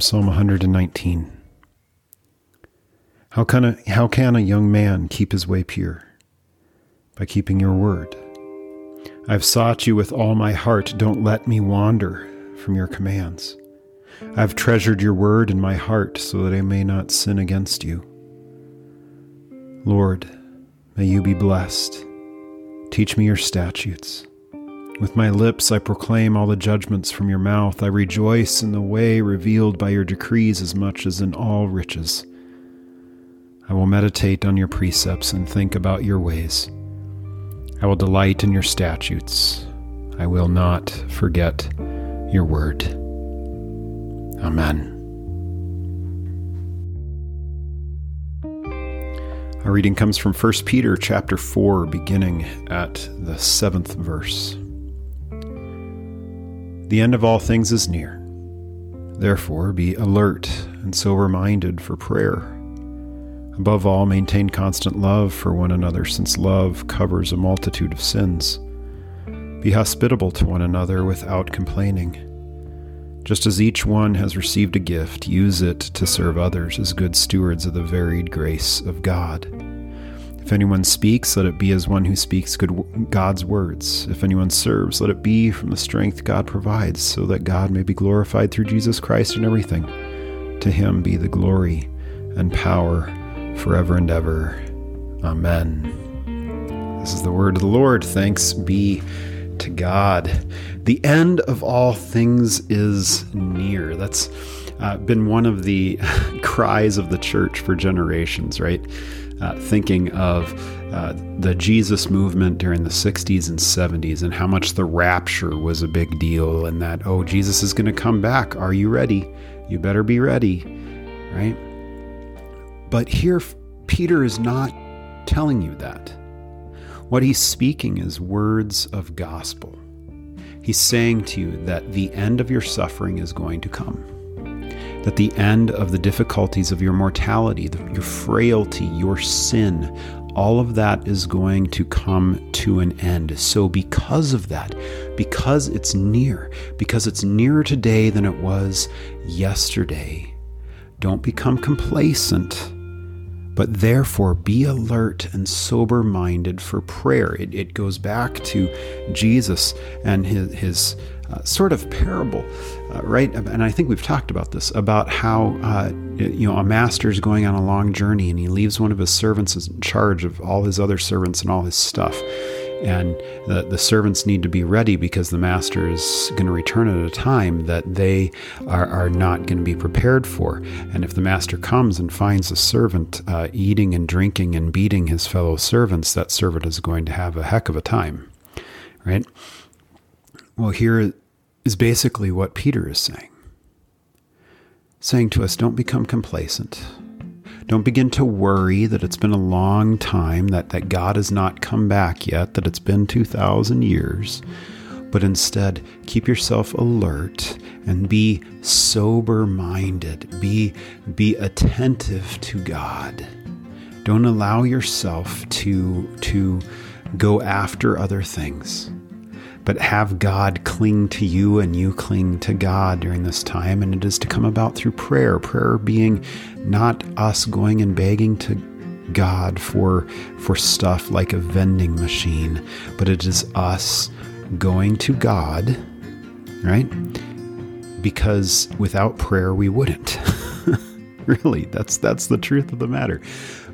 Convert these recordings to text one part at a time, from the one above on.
From Psalm 119. How can, a, how can a young man keep his way pure? By keeping your word. I've sought you with all my heart. Don't let me wander from your commands. I've treasured your word in my heart so that I may not sin against you. Lord, may you be blessed. Teach me your statutes. With my lips I proclaim all the judgments from your mouth. I rejoice in the way revealed by your decrees as much as in all riches. I will meditate on your precepts and think about your ways. I will delight in your statutes. I will not forget your word. Amen. Our reading comes from 1 Peter chapter 4 beginning at the 7th verse. The end of all things is near. Therefore, be alert and sober minded for prayer. Above all, maintain constant love for one another, since love covers a multitude of sins. Be hospitable to one another without complaining. Just as each one has received a gift, use it to serve others as good stewards of the varied grace of God. If anyone speaks, let it be as one who speaks good God's words. If anyone serves, let it be from the strength God provides, so that God may be glorified through Jesus Christ in everything. To him be the glory and power forever and ever. Amen. This is the word of the Lord. Thanks be to God. The end of all things is near. That's uh, been one of the cries of the church for generations, right? Uh, thinking of uh, the Jesus movement during the 60s and 70s and how much the rapture was a big deal, and that, oh, Jesus is going to come back. Are you ready? You better be ready, right? But here, Peter is not telling you that. What he's speaking is words of gospel. He's saying to you that the end of your suffering is going to come, that the end of the difficulties of your mortality, your frailty, your sin, all of that is going to come to an end. So, because of that, because it's near, because it's nearer today than it was yesterday, don't become complacent but therefore be alert and sober minded for prayer. It, it, goes back to Jesus and his, his uh, sort of parable, uh, right? And I think we've talked about this about how, uh, you know, a master is going on a long journey and he leaves one of his servants in charge of all his other servants and all his stuff and the, the servants need to be ready because the master is going to return at a time that they are, are not going to be prepared for. And if the master comes and finds a servant uh, eating and drinking and beating his fellow servants, that servant is going to have a heck of a time, right? Well, here is basically what Peter is saying saying to us, don't become complacent. Don't begin to worry that it's been a long time, that, that God has not come back yet, that it's been 2,000 years. But instead, keep yourself alert and be sober minded. Be, be attentive to God. Don't allow yourself to, to go after other things but have God cling to you and you cling to God during this time. And it is to come about through prayer. Prayer being not us going and begging to God for, for stuff like a vending machine, but it is us going to God, right? Because without prayer, we wouldn't. really, that's, that's the truth of the matter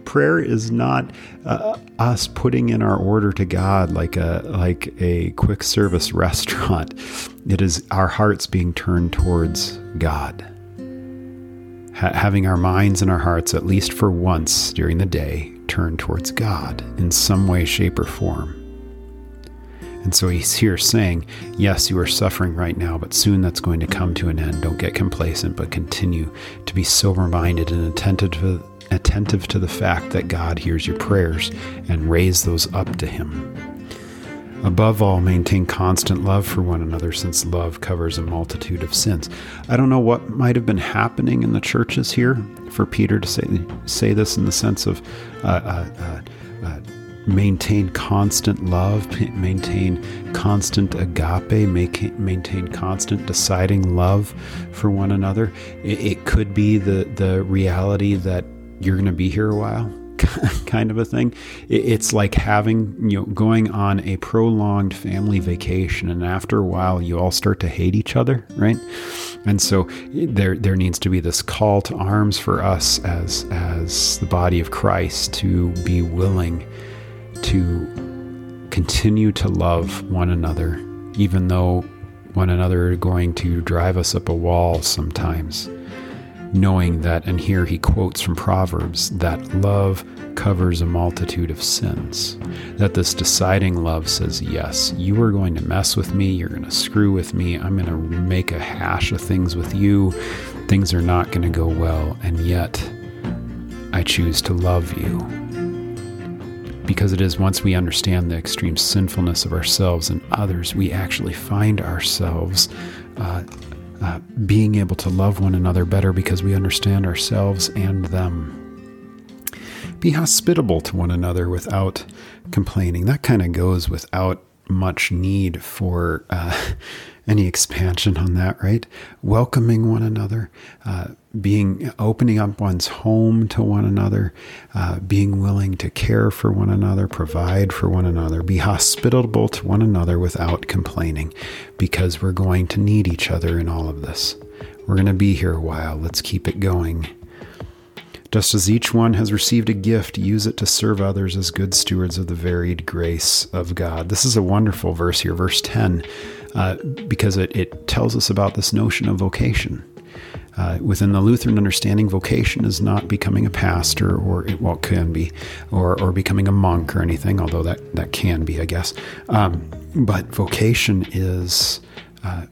prayer is not uh, us putting in our order to God like a like a quick service restaurant. It is our hearts being turned towards God. Ha- having our minds and our hearts, at least for once during the day, turned towards God in some way, shape, or form. And so he's here saying, Yes, you are suffering right now, but soon that's going to come to an end. Don't get complacent, but continue to be sober minded and attentive to, attentive to the fact that God hears your prayers and raise those up to Him. Above all, maintain constant love for one another, since love covers a multitude of sins. I don't know what might have been happening in the churches here for Peter to say say this in the sense of uh, uh, uh, uh maintain constant love, maintain constant agape, make, maintain constant deciding love for one another. It, it could be the, the reality that you're going to be here a while. kind of a thing. It's like having, you know, going on a prolonged family vacation, and after a while, you all start to hate each other, right? And so there, there needs to be this call to arms for us as, as the body of Christ to be willing to continue to love one another, even though one another are going to drive us up a wall sometimes. Knowing that, and here he quotes from Proverbs, that love covers a multitude of sins. That this deciding love says, Yes, you are going to mess with me, you're going to screw with me, I'm going to make a hash of things with you, things are not going to go well, and yet I choose to love you because it is once we understand the extreme sinfulness of ourselves and others, we actually find ourselves uh, uh, being able to love one another better because we understand ourselves and them. Be hospitable to one another without complaining. That kind of goes without much need for uh, any expansion on that, right? Welcoming one another, uh, being opening up one's home to one another, uh, being willing to care for one another, provide for one another, be hospitable to one another without complaining, because we're going to need each other in all of this. We're going to be here a while. Let's keep it going. Just as each one has received a gift, use it to serve others as good stewards of the varied grace of God. This is a wonderful verse here, verse 10, uh, because it, it tells us about this notion of vocation. Uh, within the Lutheran understanding, vocation is not becoming a pastor, or it, well, can be, or or becoming a monk or anything. Although that that can be, I guess. Um, but vocation is uh,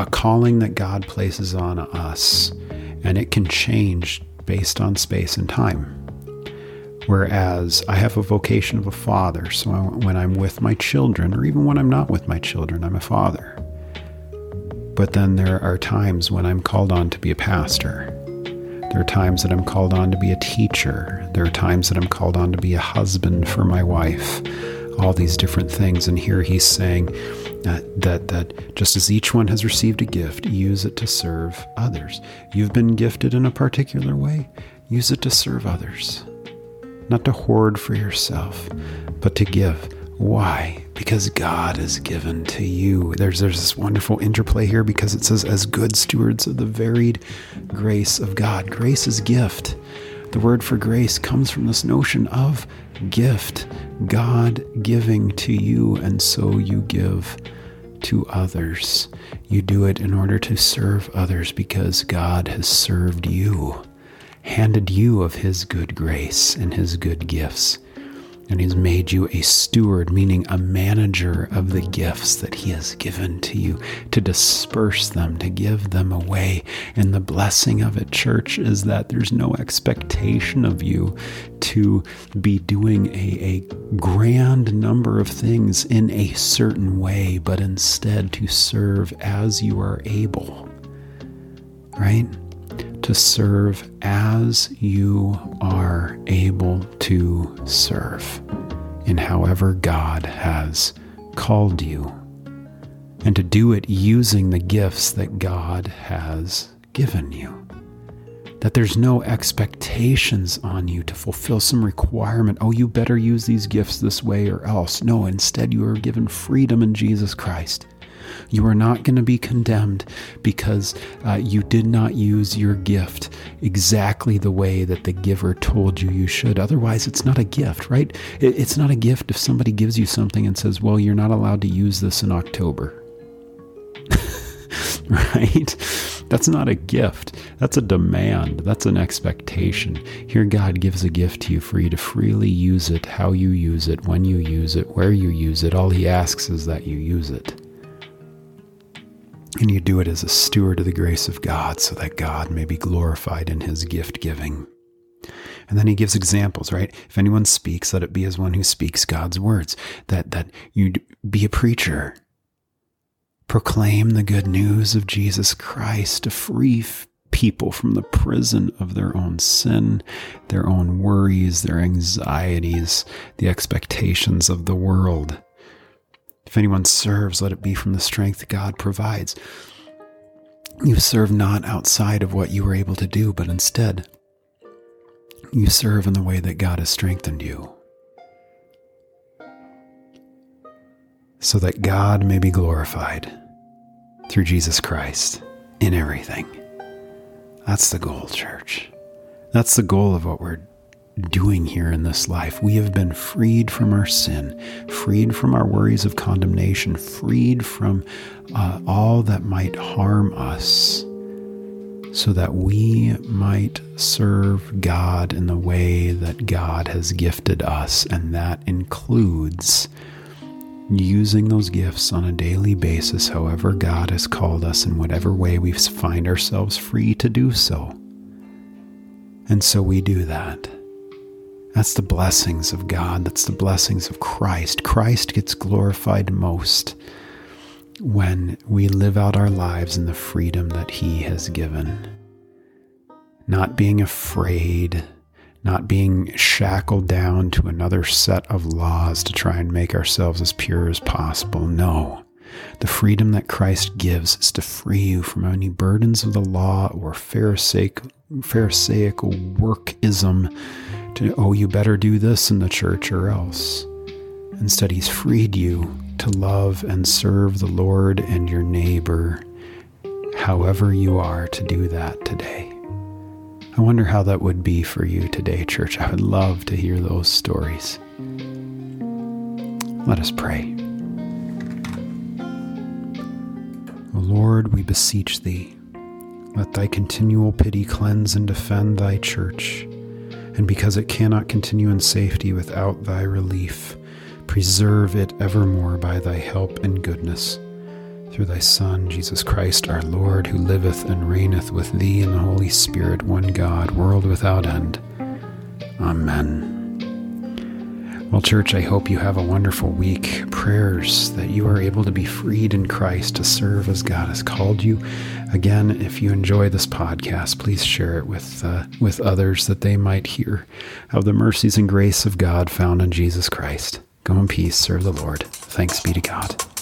a calling that God places on us, and it can change based on space and time. Whereas I have a vocation of a father, so when I'm with my children, or even when I'm not with my children, I'm a father. But then there are times when I'm called on to be a pastor. There are times that I'm called on to be a teacher. There are times that I'm called on to be a husband for my wife. All these different things. And here he's saying that, that, just as each one has received a gift, use it to serve others. You've been gifted in a particular way, use it to serve others. Not to hoard for yourself, but to give. Why? Because God has given to you. There's, there's this wonderful interplay here because it says, as good stewards of the varied grace of God. Grace is gift. The word for grace comes from this notion of gift, God giving to you, and so you give to others. You do it in order to serve others because God has served you, handed you of His good grace and His good gifts and he's made you a steward, meaning a manager of the gifts that he has given to you, to disperse them, to give them away. And the blessing of it, church, is that there's no expectation of you to be doing a, a grand number of things in a certain way, but instead to serve as you are able. Right? To serve as you are able to serve in however God has called you, and to do it using the gifts that God has given you. That there's no expectations on you to fulfill some requirement. Oh, you better use these gifts this way or else. No, instead, you are given freedom in Jesus Christ you are not going to be condemned because uh, you did not use your gift exactly the way that the giver told you you should. Otherwise, it's not a gift, right? It, it's not a gift if somebody gives you something and says, well, you're not allowed to use this in October. right? That's not a gift. That's a demand. That's an expectation. Here, God gives a gift to you for you to freely use it, how you use it, when you use it, where you use it. All He asks is that you use it. And you do it as a steward of the grace of God so that God may be glorified in His gift giving. And then he gives examples, right? If anyone speaks, let it be as one who speaks God's words. That that you be a preacher. Proclaim the good news of Jesus Christ to free people from the prison of their own sin, their own worries, their anxieties, the expectations of the world. If anyone serves, let it be from the strength God provides. You serve not outside of what you were able to do, but instead you serve in the way that God has strengthened you. So that God may be glorified through Jesus Christ in everything. That's the goal, church. That's the goal of what we're doing here in this life. We have been freed from our sin, freed from our worries of condemnation, freed from uh, all that might harm us so that we might serve God in the way that God has gifted us. And that includes using those gifts on a daily basis, however God has called us, in whatever way we find ourselves free to do so. And so we do that. That's the blessings of God. That's the blessings of Christ. Christ gets glorified most when we live out our lives in the freedom that He has given. Not being afraid, not being shackled down to another set of laws to try and make ourselves as pure as possible. No. The freedom that Christ gives is to free you from any burdens of the law or Pharisaic, Pharisaical workism to, oh, you better do this in the church or else. Instead, He's freed you to love and serve the Lord and your neighbor, however you are to do that today. I wonder how that would be for you today, church. I would love to hear those stories. Let us pray. O Lord, we beseech thee, let thy continual pity cleanse and defend thy church, and because it cannot continue in safety without thy relief, preserve it evermore by thy help and goodness. Through thy Son, Jesus Christ our Lord, who liveth and reigneth with thee in the Holy Spirit, one God, world without end. Amen. Well, church, I hope you have a wonderful week. Prayers that you are able to be freed in Christ to serve as God has called you. Again, if you enjoy this podcast, please share it with uh, with others that they might hear of the mercies and grace of God found in Jesus Christ. Go in peace, serve the Lord. Thanks be to God.